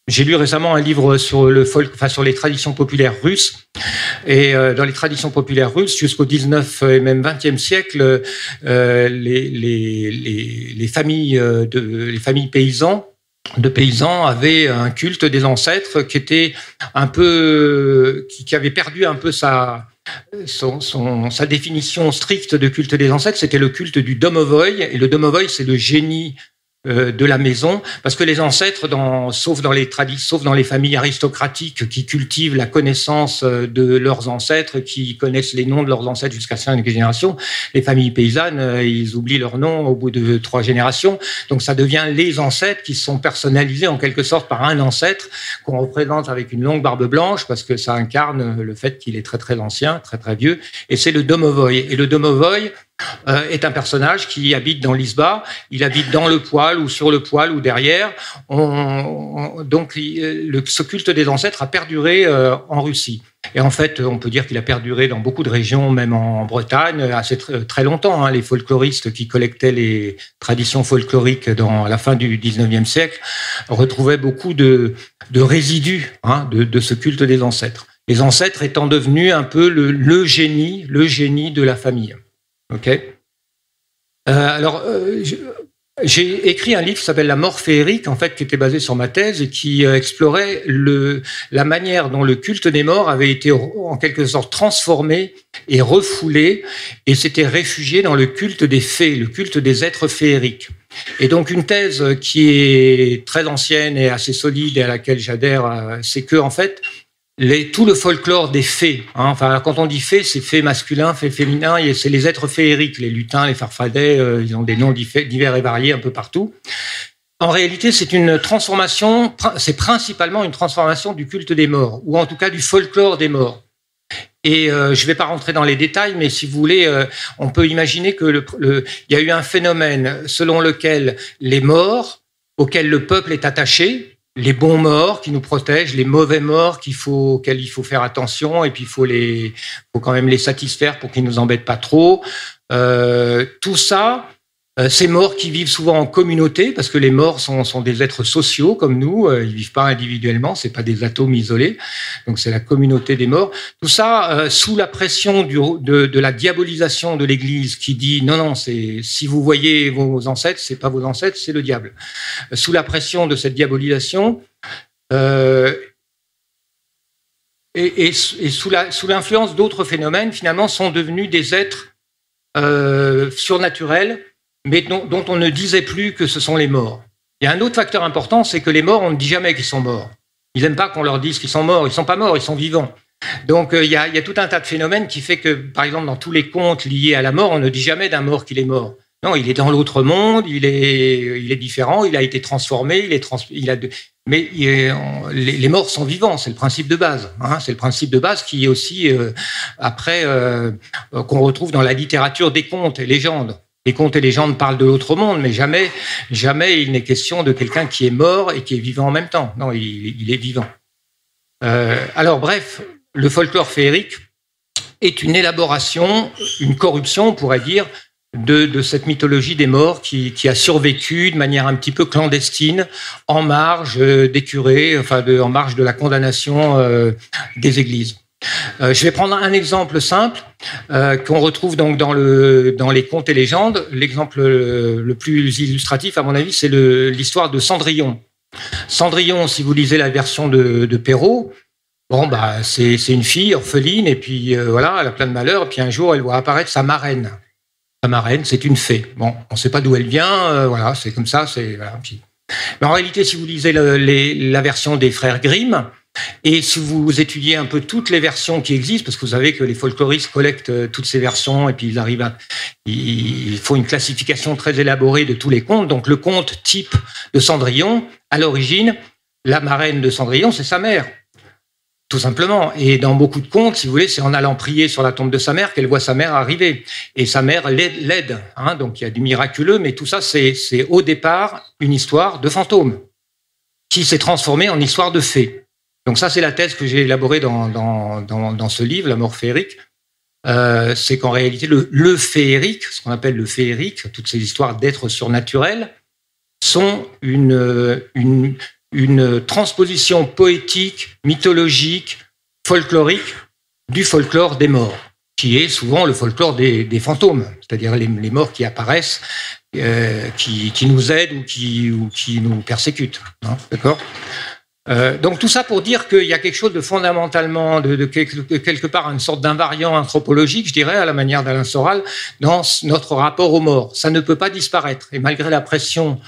j'ai lu récemment un livre sur le folk, enfin sur les traditions populaires russes. Et euh, dans les traditions populaires russes, jusqu'au 19 et même 20e siècle, euh, les, les, les, les, familles de les familles paysans de paysans avaient un culte des ancêtres qui était un peu qui, avait perdu un peu sa son, son, sa définition stricte de culte des ancêtres, c'était le culte du domovoy. Et le domovoy, c'est le génie euh, de la maison, parce que les ancêtres, dans, sauf, dans les sauf dans les familles aristocratiques qui cultivent la connaissance euh, de leurs ancêtres, qui connaissent les noms de leurs ancêtres jusqu'à cinq générations, les familles paysannes, euh, ils oublient leurs noms au bout de trois générations. Donc ça devient les ancêtres qui sont personnalisés en quelque sorte par un ancêtre qu'on représente avec une longue barbe blanche, parce que ça incarne le fait qu'il est très très ancien, très très vieux, et c'est le domovoy. Et le domovoy, euh, est un personnage qui habite dans l'Isba. Il habite dans le poil ou sur le poil ou derrière. donc, le, ce culte des ancêtres a perduré euh, en Russie. Et en fait, on peut dire qu'il a perduré dans beaucoup de régions, même en Bretagne, assez très longtemps. Hein. Les folkloristes qui collectaient les traditions folkloriques dans la fin du 19e siècle retrouvaient beaucoup de, résidus hein, de, ce culte des ancêtres. Les ancêtres étant devenus un peu le génie, le génie de la famille. Ok. Euh, alors, euh, j'ai écrit un livre qui s'appelle La mort féerique, en fait, qui était basé sur ma thèse et qui euh, explorait le, la manière dont le culte des morts avait été en quelque sorte transformé et refoulé et s'était réfugié dans le culte des fées, le culte des êtres féeriques. Et donc une thèse qui est très ancienne et assez solide et à laquelle j'adhère, c'est que en fait tout le folklore des fées. Hein, enfin, quand on dit fées, c'est fées masculins, fées féminins, c'est les êtres féeriques, les lutins, les farfadets, euh, ils ont des noms divers et variés un peu partout. En réalité, c'est une transformation, c'est principalement une transformation du culte des morts, ou en tout cas du folklore des morts. Et euh, je ne vais pas rentrer dans les détails, mais si vous voulez, euh, on peut imaginer que le, le, y a eu un phénomène selon lequel les morts auxquels le peuple est attaché, les bons morts qui nous protègent, les mauvais morts qu'il faut, auxquels il faut faire attention, et puis il faut les, faut quand même les satisfaire pour qu'ils nous embêtent pas trop. Euh, tout ça, ces morts qui vivent souvent en communauté, parce que les morts sont, des êtres sociaux comme nous, euh, ils vivent pas individuellement, c'est pas des atomes isolés, donc c'est la communauté des morts. Tout ça euh, sous la pression de, la diabolisation de l'Église qui dit non non, c'est si vous voyez vos ancêtres, c'est pas vos ancêtres, c'est le diable. Sous la pression de cette diabolisation. Et, sous l'influence d'autres phénomènes, finalement, sont devenus des êtres surnaturels mais dont, dont, on ne disait plus que ce sont les morts. Il y a un autre facteur important, c'est que les morts, on ne dit jamais qu'ils sont morts. Ils n'aiment pas qu'on leur dise qu'ils sont morts. Ils sont pas morts, ils sont vivants. Donc euh, il, y y a, tout un tas de phénomènes qui fait que, par exemple, dans tous les contes liés à la mort, on ne dit jamais d'un mort qu'il est mort. Non, il est dans l'autre monde, il est, il est différent, il a été transformé, il est trans, il a mais il est, les, les, morts sont vivants, c'est le principe de base. Hein, c'est le principe de base qui est aussi euh, après euh, qu'on retrouve dans la littérature des contes et légendes. Les contes et légendes parlent de l'autre monde, mais jamais, jamais il n'est question de quelqu'un qui est mort et qui est vivant en même temps. Non, il, il est vivant. Euh, alors, bref, le folklore féerique est une élaboration, une corruption, on pourrait dire, de, de cette mythologie des morts qui, qui, a survécu de manière un petit peu clandestine, en marge des curés, enfin, de, en marge de la condamnation euh, des églises. Euh, je vais prendre un exemple simple euh, qu'on retrouve donc dans, le, dans les contes et légendes. L'exemple le plus illustratif, à mon avis, c'est l'histoire de Cendrillon. Cendrillon, si vous lisez la version de, Perrault, bon, bah, c'est une fille orpheline, et puis euh, voilà, elle a plein de malheurs, et puis un jour, elle voit apparaître sa marraine. Sa marraine, c'est une fée. Bon, on ne sait pas d'où elle vient, euh, voilà, c'est comme ça. c'est voilà. Mais en réalité, si vous lisez la version des frères Grimm, et si vous étudiez un peu toutes les versions qui existent, parce que vous savez que les folkloristes collectent euh, toutes ces versions et puis ils arrivent à, ils font une classification très élaborée de tous les contes. Donc le conte type de Cendrillon, à l'origine, la marraine de Cendrillon, c'est sa mère. Tout simplement. Et dans beaucoup de contes, si vous voulez, c'est en allant prier sur la tombe de sa mère qu'elle voit sa mère arriver. Et sa mère l'aide. Hein, donc il y a du miraculeux, mais tout ça, c'est au départ une histoire de fantôme qui s'est transformée en histoire de fées. Donc ça, c'est la thèse que j'ai élaborée dans, dans, dans, ce livre, La mort féerique. Euh, c'est qu'en réalité, le, le, féerique, ce qu'on appelle le féerique, toutes ces histoires d'êtres surnaturels, sont une, une, une transposition poétique, mythologique, folklorique du folklore des morts, qui est souvent le folklore des, fantômes, c'est-à-dire les, morts qui apparaissent, euh, qui, nous aident ou qui, ou qui nous persécutent. Hein, d'accord? Euh, donc tout ça pour dire qu'il y a quelque chose de fondamentalement, de, quelque, part une sorte d'invariant anthropologique, je dirais, à la manière d'Alain Soral, dans notre rapport aux morts. Ça ne peut pas disparaître. Et malgré la pression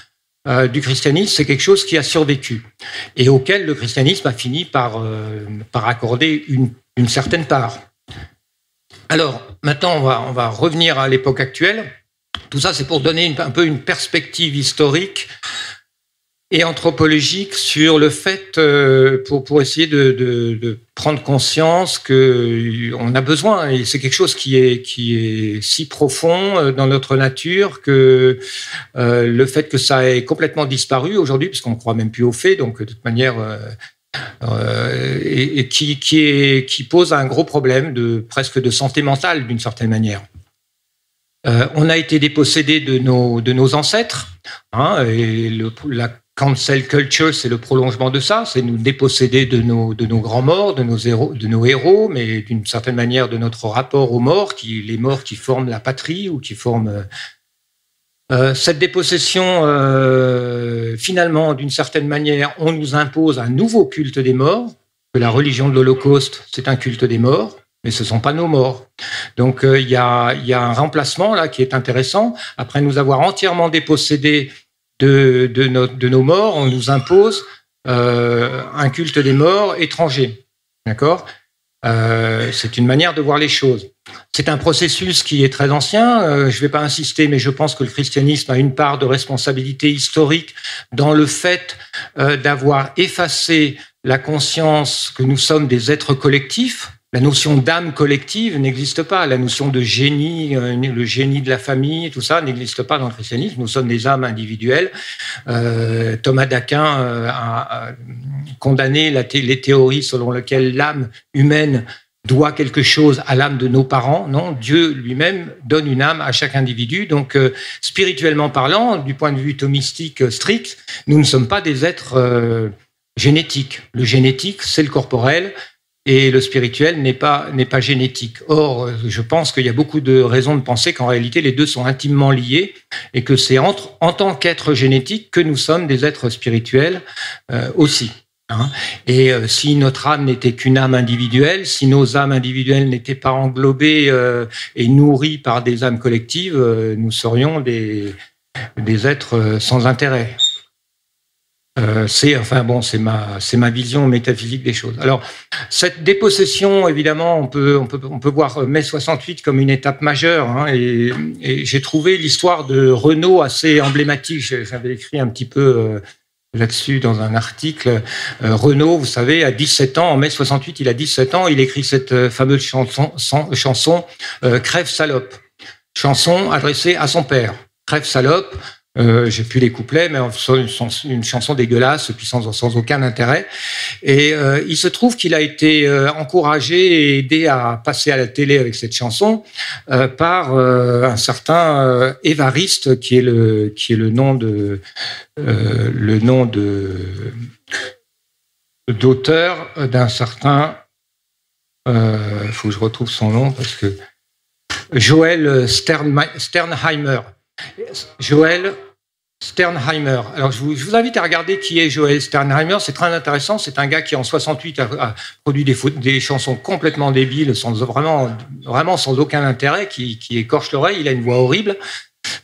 euh, du christianisme, c'est quelque chose qui a survécu et auquel le christianisme a fini par, euh, par accorder une, une, certaine part. Alors maintenant, on va, on va revenir à l'époque actuelle. Tout ça, c'est pour donner un peu une perspective historique et anthropologique sur le fait, euh, pour, pour essayer de, de, prendre conscience que on a besoin, et c'est quelque chose qui est, qui est si profond euh, dans notre nature que euh, le fait que ça ait complètement disparu aujourd'hui, puisqu'on ne croit même plus aux faits, donc de toute manière, euh, et, qui, qui, pose un gros problème de presque de santé mentale d'une certaine manière. Euh, on a été dépossédé de nos, de nos ancêtres, hein, et le, la Cancel culture, c'est le prolongement de ça, c'est nous déposséder de nos, grands morts, de nos héros, de nos héros mais d'une certaine manière de notre rapport aux morts, qui, les morts qui forment la patrie ou qui forment. Euh, euh cette dépossession, euh, finalement, d'une certaine manière, on nous impose un nouveau culte des morts, que la religion de l'Holocauste, c'est un culte des morts, mais ce ne sont pas nos morts. Donc il y, a, y a un remplacement là qui est intéressant. Après nous avoir entièrement dépossédés de, de, de nos morts, on nous impose euh, un culte des morts étranger. D'accord? Euh, C'est une manière de voir les choses. C'est un processus qui est très ancien. Euh, je ne vais pas insister, mais je pense que le christianisme a une part de responsabilité historique dans le fait d'avoir effacé la conscience que nous sommes des êtres collectifs la notion d'âme collective n'existe pas. La notion de génie, euh, le génie de la famille, tout ça n'existe pas dans le christianisme. Nous sommes des âmes individuelles. Euh, Thomas d'Aquin euh, a, condamné les théories selon lesquelles l'âme humaine doit quelque chose à l'âme de nos parents. Non, Dieu lui-même donne une âme à chaque individu. Donc, spirituellement parlant, du point de vue thomistique strict, nous ne sommes pas des êtres génétiques. Le génétique, c'est le corporel et le spirituel n'est pas n'est pas génétique. Or, je pense qu'il y a beaucoup de raisons de penser qu'en réalité les deux sont intimement liés et que c'est entre en tant qu'être génétique que nous sommes des êtres spirituels euh, aussi. Hein. Et euh, si notre âme n'était qu'une âme individuelle, si nos âmes individuelles n'étaient pas englobées euh, et nourries par des âmes collectives, nous serions des, des êtres sans intérêt. Euh, c'est enfin bon, c'est ma c'est ma vision métaphysique des choses. Alors cette dépossession, évidemment, on peut on peut on peut voir mai 68 comme une étape majeure. Hein, et, j'ai trouvé l'histoire de Renault assez emblématique. J'avais écrit un petit peu euh, là-dessus dans un article. Euh, Renault, vous savez, à 17 ans, en mai 68, il a 17 ans, il écrit cette fameuse chanson, chanson Crève salope, chanson adressée à son père. Crève salope, euh, j'ai plus les couplets, mais une, une chanson dégueulasse, puis sans, aucun intérêt. Et euh, il se trouve qu'il a été euh, encouragé et aidé à passer à la télé avec cette chanson euh, par un certain Évariste, qui est le qui est le nom de le nom de d'auteur d'un certain. Il faut que je retrouve son nom parce que Joël Sternheimer. Joël Sternheimer. Alors, je vous, invite à regarder qui est Joël Sternheimer. C'est très intéressant. C'est un gars qui, en 68, a, produit des, chansons complètement débiles, sans vraiment, vraiment sans aucun intérêt, qui, écorchent l'oreille. Il a une voix horrible.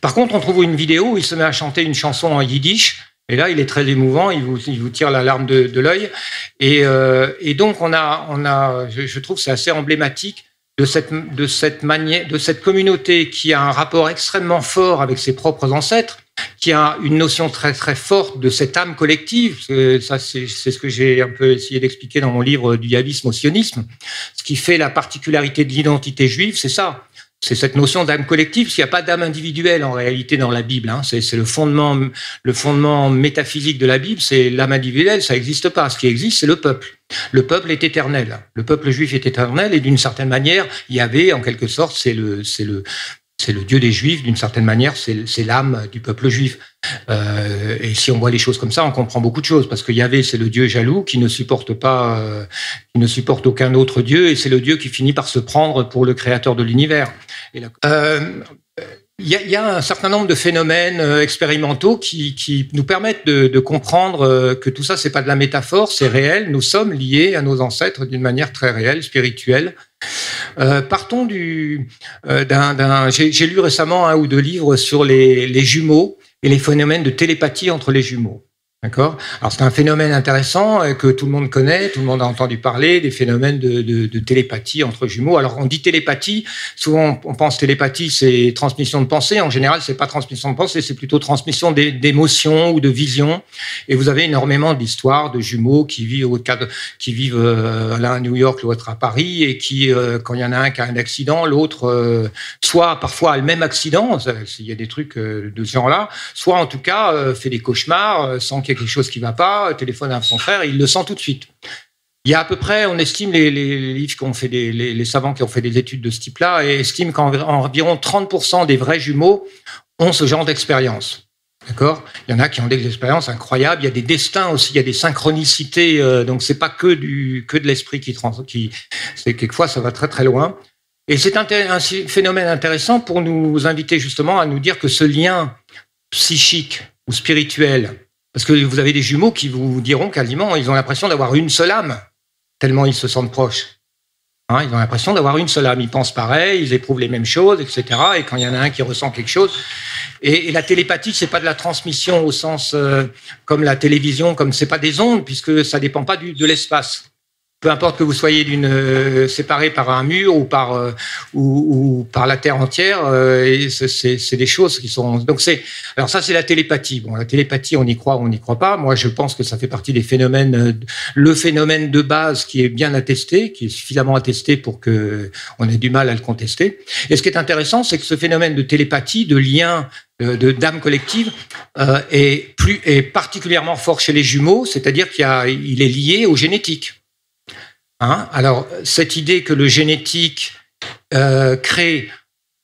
Par contre, on trouve une vidéo où il se met à chanter une chanson en yiddish. Et là, il est très émouvant. Il vous, tire la larme de, l'œil. Et, euh, et, donc, on a, on a, je, je trouve, c'est assez emblématique de cette, de cette de cette communauté qui a un rapport extrêmement fort avec ses propres ancêtres qui a une notion très très forte de cette âme collective. Ça, c'est ce que j'ai un peu essayé d'expliquer dans mon livre du yavisme au sionisme. Ce qui fait la particularité de l'identité juive, c'est ça. C'est cette notion d'âme collective. Il n'y a pas d'âme individuelle en réalité dans la Bible. Hein. C'est le fondement, le fondement métaphysique de la Bible. C'est l'âme individuelle. Ça n'existe pas. Ce qui existe, c'est le peuple. Le peuple est éternel. Le peuple juif est éternel et d'une certaine manière, il y avait en quelque sorte, c'est le, c'est le, c'est le Dieu des Juifs, d'une certaine manière, c'est l'âme du peuple juif. Euh, et si on voit les choses comme ça, on comprend beaucoup de choses, parce que Yahvé, c'est le Dieu jaloux qui ne supporte pas, euh, qui ne supporte aucun autre Dieu, et c'est le Dieu qui finit par se prendre pour le créateur de l'univers. Euh, il y, a, y, a, un certain nombre de phénomènes euh, expérimentaux qui, nous permettent de, de, comprendre euh, que tout ça, c'est pas de la métaphore, c'est réel. Nous sommes liés à nos ancêtres d'une manière très réelle, spirituelle. Euh, partons du euh, d'un. J'ai lu récemment un ou deux livres sur les, les jumeaux et les phénomènes de télépathie entre les jumeaux. D'accord Alors c'est un phénomène intéressant euh, que tout le monde connaît, tout le monde a entendu parler, des phénomènes de, télépathie entre jumeaux. Alors on dit télépathie, souvent on pense télépathie, c'est transmission de pensée. En général, c'est pas transmission de pensée, c'est plutôt transmission d'émotions ou de visions. Et vous avez énormément d'histoires de jumeaux qui vivent au cadre, qui vivent euh, l'un à New York, l'autre à Paris, et qui, euh, quand il y en a un qui a un accident, l'autre euh, soit parfois a le même accident. Il y a des trucs euh, de ce genre-là, soit en tout cas fait des cauchemars sans qu'il quelque chose qui va pas, téléphone à son frère, il le sent tout de suite. Il y a à peu près, on estime les, livres qui ont fait les, savants qui ont fait des études de ce type-là, et estiment qu'environ 30% des vrais jumeaux ont ce genre d'expérience. D'accord? Il y en a qui ont des expériences incroyables. Il y a des destins aussi, il y a des synchronicités. Euh, donc c'est pas que du que de l'esprit qui qui c'est quelquefois ça va très très loin. Et c'est un phénomène intéressant pour nous inviter justement à nous dire que ce lien psychique ou spirituel parce que vous avez des jumeaux qui vous diront quasiment, ils ont l'impression d'avoir une seule âme, tellement ils se sentent proches. Hein, ils ont l'impression d'avoir une seule âme. Ils pensent pareil, ils éprouvent les mêmes choses, etc. Et quand il y en a un qui ressent quelque chose, et, la télépathie, c'est pas de la transmission au sens euh, comme la télévision, comme c'est pas des ondes, puisque ça dépend pas de l'espace peu importe que vous soyez d'une euh, séparé par un mur ou par euh, ou, ou, par la terre entière, euh, c'est des choses qui sont donc c'est alors ça c'est la télépathie. Bon, la télépathie, on y croit, on n'y croit pas. Moi, je pense que ça fait partie des phénomènes, euh, le phénomène de base qui est bien attesté, qui est suffisamment attesté pour que on ait du mal à le contester. Et ce qui est intéressant, c'est que ce phénomène de télépathie, de lien de d'âme collective euh, est plus est particulièrement fort chez les jumeaux, c'est-à-dire qu'il il est lié aux génétiques. Hein? Alors, cette idée que le génétique euh, crée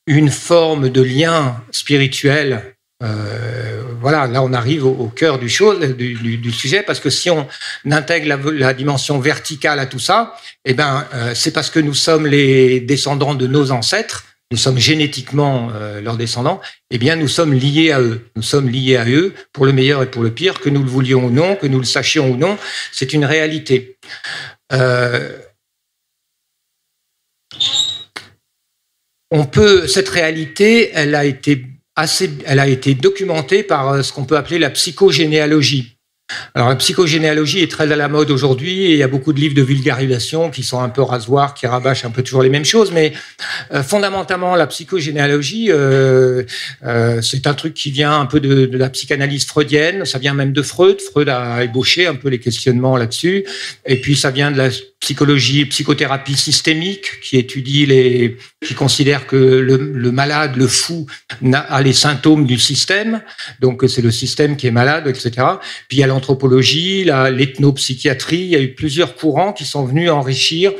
une forme de lien spirituel, euh, voilà, là on arrive au, cœur du, chose, du, sujet, parce que si on intègre la, dimension verticale à tout ça, eh ben, euh, c'est parce que nous sommes les descendants de nos ancêtres, nous sommes génétiquement leurs descendants, eh bien nous sommes liés à eux. Nous sommes liés à eux pour le meilleur et pour le pire, que nous le voulions ou non, que nous le sachions ou non, c'est une réalité. Euh, on peut cette réalité, elle a été assez, elle a été documentée par euh, ce qu'on peut appeler la psychogénéalogie. Alors la psychogénéalogie est très à la mode aujourd'hui et il y a beaucoup de livres de vulgarisation qui sont un peu rasoirs, qui rabâchent un peu toujours les mêmes choses, mais euh, fondamentalement la psychogénéalogie, euh, euh, c'est un truc qui vient un peu de, de, la psychanalyse freudienne, ça vient même de Freud. Freud a ébauché un peu les questionnements là-dessus, et puis ça vient de la psychologie, psychothérapie systémique qui étudie les, qui considère que le, malade, le fou, a les symptômes du système, donc c'est le système qui est malade, etc. Puis il y a l'anthropologie, l'ethnopsychiatrie, il y a eu plusieurs courants qui sont venus enrichir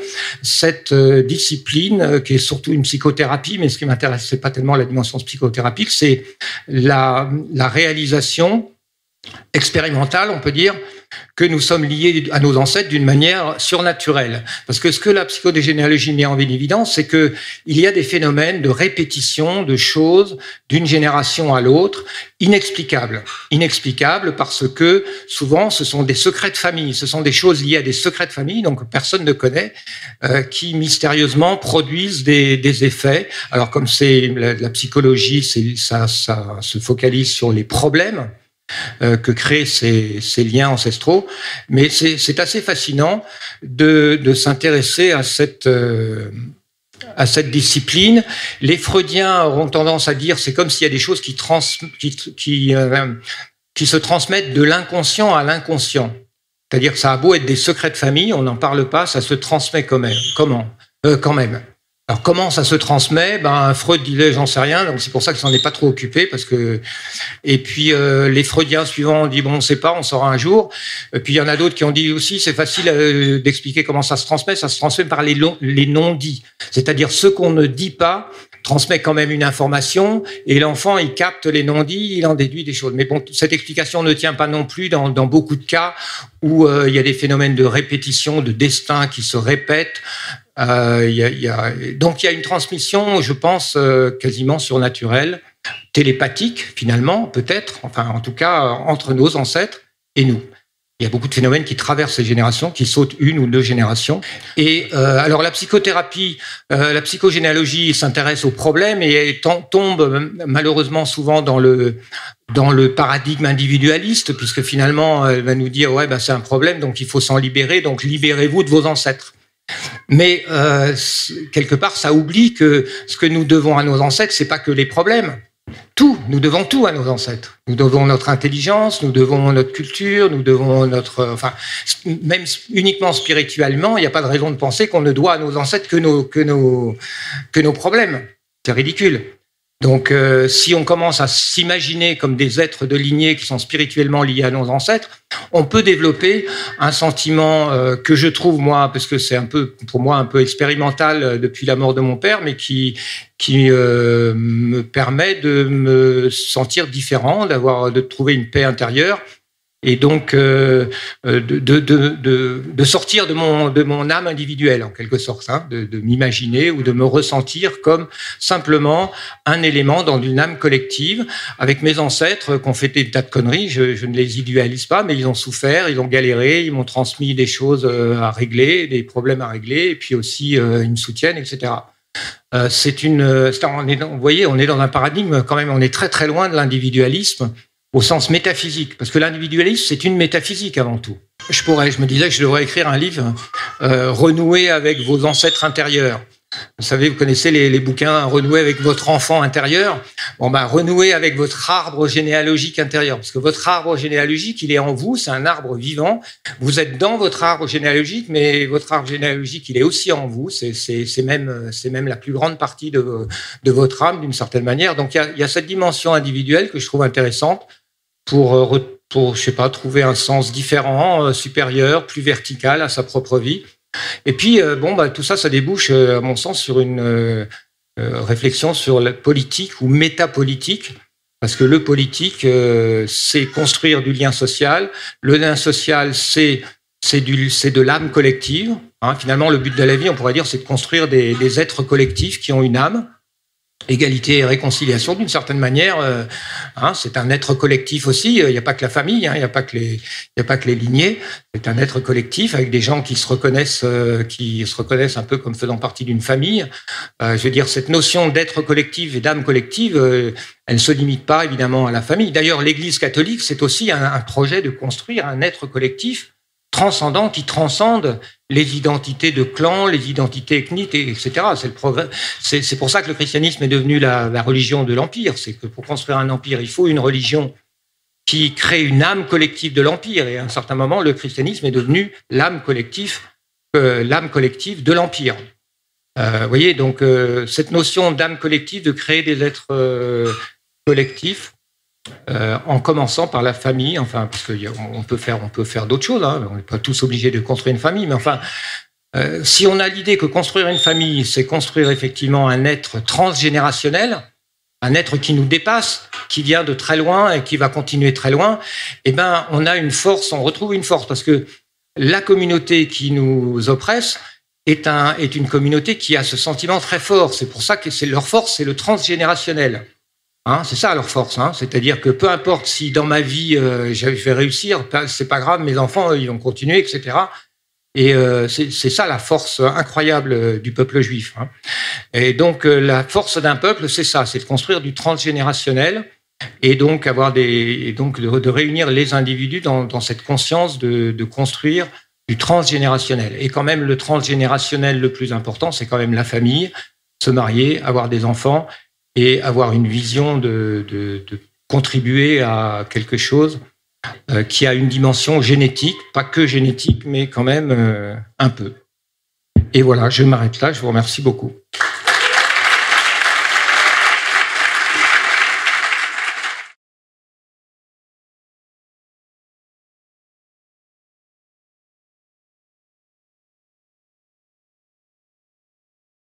cette euh, discipline euh, qui est surtout une psychothérapie, mais ce qui m'intéresse, c'est pas tellement la dimension psychothérapique, c'est la réalisation expérimentale, on peut dire, que nous sommes liés à nos ancêtres d'une manière surnaturelle. Parce que ce que la psychodégénéalogie met en évidence, c'est que il y a des phénomènes de répétition de choses d'une génération à l'autre, inexplicables. Inexplicables parce que souvent ce sont des secrets de famille, ce sont des choses liées à des secrets de famille, donc personne ne connaît, euh, qui mystérieusement produisent des, des, effets. Alors comme c'est la, la psychologie, ça, ça se focalise sur les problèmes que créent ces, liens ancestraux. Mais c'est assez fascinant de, s'intéresser à cette euh, à cette discipline. Les Freudiens auront tendance à dire c'est comme s'il y a des choses euh, qui se transmettent de l'inconscient à l'inconscient. C'est-à-dire que ça a beau être des secrets de famille, on n'en parle pas, ça se transmet quand même. Comment euh, Quand même. Alors comment ça se transmet? Ben Freud disait j'en sais rien, donc c'est pour ça que s'en est pas trop occupé parce que et puis euh, les Freudiens suivants ont dit bon on sait pas, on saura un jour. Et puis il y en a d'autres qui ont dit aussi c'est facile euh, d'expliquer comment ça se transmet, ça se transmet par les, les non-dits, c'est-à-dire ce qu'on ne dit pas transmet quand même une information et l'enfant, il capte les non-dits, il en déduit des choses. Mais cette explication ne tient pas non plus dans, beaucoup de cas où euh, il y a des phénomènes de répétition, de destin qui se répètent. Euh. Donc il y a une transmission, je pense, euh, quasiment surnaturelle, télépathique finalement, peut-être, enfin en tout cas entre nos ancêtres et nous. Il y a beaucoup de phénomènes qui traversent ces générations, qui sautent une ou deux générations. Et euh, alors la psychothérapie, euh, la psychogénéalogie s'intéresse aux problèmes et tombe malheureusement souvent dans le dans le paradigme individualiste, puisque finalement elle va nous dire ouais ben c'est un problème, donc il faut s'en libérer, donc libérez-vous de vos ancêtres. Mais euh, quelque part, ça oublie que ce que nous devons à nos ancêtres, c'est pas que les problèmes. Tout, nous devons tout à nos ancêtres. Nous devons notre intelligence, nous devons notre culture, nous devons notre, enfin, même uniquement spirituellement, il n'y a pas de raison de penser qu'on ne doit à nos ancêtres que nos, que nos, que nos problèmes. C'est ridicule. Donc, euh, si on commence à s'imaginer comme des êtres de lignée qui sont spirituellement liés à nos ancêtres, on peut développer un sentiment euh, que je trouve moi, parce que c'est un peu pour moi un peu expérimental euh, depuis la mort de mon père, mais qui qui euh, me permet de me sentir différent, d'avoir de trouver une paix intérieure et donc euh, euh, de, de, de, de, sortir de mon, de mon âme individuelle en quelque sorte, hein, de, m'imaginer ou de me ressentir comme simplement un élément dans une âme collective avec mes ancêtres qui ont fait des tas de conneries. Je, je, ne les idéalise pas, mais ils ont souffert, ils ont galéré, ils m'ont transmis des choses euh, à régler, des problèmes à régler, et puis aussi euh, ils me soutiennent, etc. c'est une, on est, vous voyez, on est dans un paradigme quand même, on est très très loin de l'individualisme au sens métaphysique, parce que l'individualisme, c'est une métaphysique avant tout. Je pourrais, je me disais que je devrais écrire un livre, euh, renouer avec vos ancêtres intérieurs. Vous savez, vous connaissez les, bouquins Renouer avec votre enfant intérieur. Bon, ben, renouer avec votre arbre généalogique intérieur. Parce que votre arbre généalogique, il est en vous, c'est un arbre vivant. Vous êtes dans votre arbre généalogique, mais votre arbre généalogique, il est aussi en vous. C'est même, même la plus grande partie de, de votre âme, d'une certaine manière. Donc, il y a cette dimension individuelle que je trouve intéressante pour, euh, pour je sais pas, trouver un sens différent, euh, supérieur, plus vertical à sa propre vie. Et puis, euh, bon, bah, tout ça, ça débouche, à mon sens, sur une réflexion sur la politique ou métapolitique. Parce que le politique, c'est construire du lien social. Le lien social, c'est c'est de l'âme collective. Hein. Finalement, le but de la vie, on pourrait dire, c'est de construire des êtres collectifs qui ont une âme égalité et réconciliation d'une certaine manière. Euh, hein, c'est un être collectif aussi. Il n'y a pas que la famille, hein, il n'y a pas que les, il y a pas que les lignées. C'est un être collectif avec des gens qui se reconnaissent, euh, qui se reconnaissent un peu comme faisant partie d'une famille. Euh, je veux dire, cette notion d'être collectif et d'âme collective, euh, elle ne se limite pas évidemment à la famille. D'ailleurs, l'Église catholique, c'est aussi un projet de construire un être collectif transcendant qui transcende les identités de clans, les identités ethniques, etc. C'est le progrès. C'est pour ça que le christianisme est devenu la, religion de l'empire. C'est que pour construire un empire, il faut une religion qui crée une âme collective de l'empire. Et à un certain moment, le christianisme est devenu l'âme collective, euh, l'âme collective de l'empire. Euh, vous voyez, donc euh, cette notion d'âme collective, de créer des êtres collectifs, euh, en commençant par la famille, enfin, parce qu'on peut faire, on peut faire d'autres choses, hein, on n'est pas tous obligés de construire une famille, mais enfin, euh, si on a l'idée que construire une famille, c'est construire effectivement un être transgénérationnel, un être qui nous dépasse, qui vient de très loin et qui va continuer très loin, eh ben, on a une force, on retrouve une force, parce que la communauté qui nous oppresse est, est une communauté qui a ce sentiment très fort. C'est pour ça que c'est leur force, c'est le transgénérationnel. Hein, c'est ça leur force, hein. c'est-à-dire que peu importe si dans ma vie euh, j'avais fait réussir, c'est pas grave, mes enfants ils vont continuer, etc. Et euh, c'est ça la force incroyable euh, du peuple juif. Hein. Et donc la force d'un peuple, c'est ça, c'est de construire du transgénérationnel et donc avoir des, donc de, réunir les individus dans, cette conscience de, construire du transgénérationnel. Et quand même le transgénérationnel le plus important, c'est quand même la famille, se marier, avoir des enfants et avoir une vision de, contribuer à quelque chose euh, qui a une dimension génétique, pas que génétique, mais quand même euh, un peu. Et voilà, je m'arrête là, je vous remercie beaucoup.